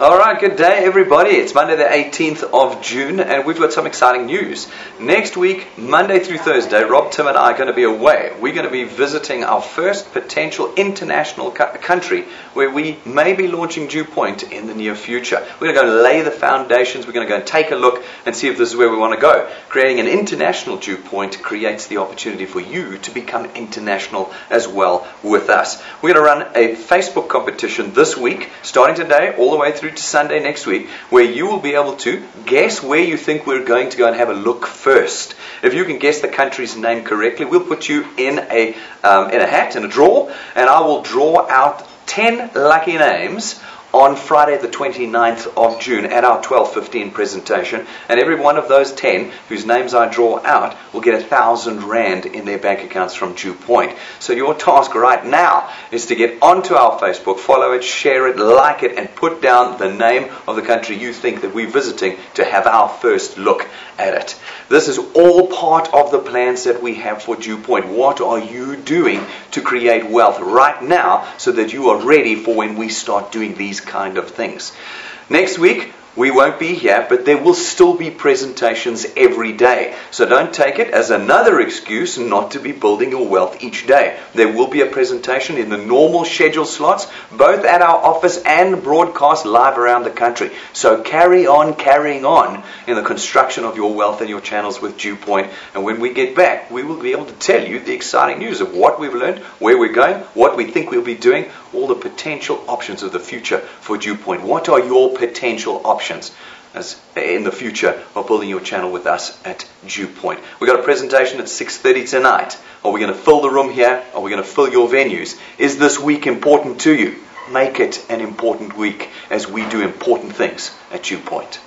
All right, good day, everybody. It's Monday, the 18th of June, and we've got some exciting news. Next week, Monday through Thursday, Rob, Tim, and I are going to be away. We're going to be visiting our first potential international co- country where we may be launching Dew Point in the near future. We're going to go lay the foundations. We're going to go and take a look and see if this is where we want to go. Creating an international Dew Point creates the opportunity for you to become international as well with us. We're going to run a Facebook competition this week, starting today, all the way through to Sunday next week, where you will be able to guess where you think we're going to go and have a look first. If you can guess the country's name correctly, we'll put you in a um, in a hat in a draw, and I will draw out ten lucky names on Friday the 29th of June at our 12:15 presentation and every one of those 10 whose names I draw out will get a thousand rand in their bank accounts from Dew Point. So your task right now is to get onto our Facebook, follow it, share it, like it and put down the name of the country you think that we're visiting to have our first look at it. This is all part of the plans that we have for Dew Point. What are you doing to create wealth right now so that you are ready for when we start doing these kind of things? Next week, we won't be here, but there will still be presentations every day. So don't take it as another excuse not to be building your wealth each day. There will be a presentation in the normal schedule slots, both at our office and broadcast live around the country. So carry on carrying on in the construction of your wealth and your channels with Dewpoint. And when we get back, we will be able to tell you the exciting news of what we've learned, where we're going, what we think we'll be doing, all the potential options of the future for Dewpoint. What are your potential options? Options as in the future of building your channel with us at Dew Point. We've got a presentation at 6.30 tonight. Are we going to fill the room here? Are we going to fill your venues? Is this week important to you? Make it an important week as we do important things at Dew Point.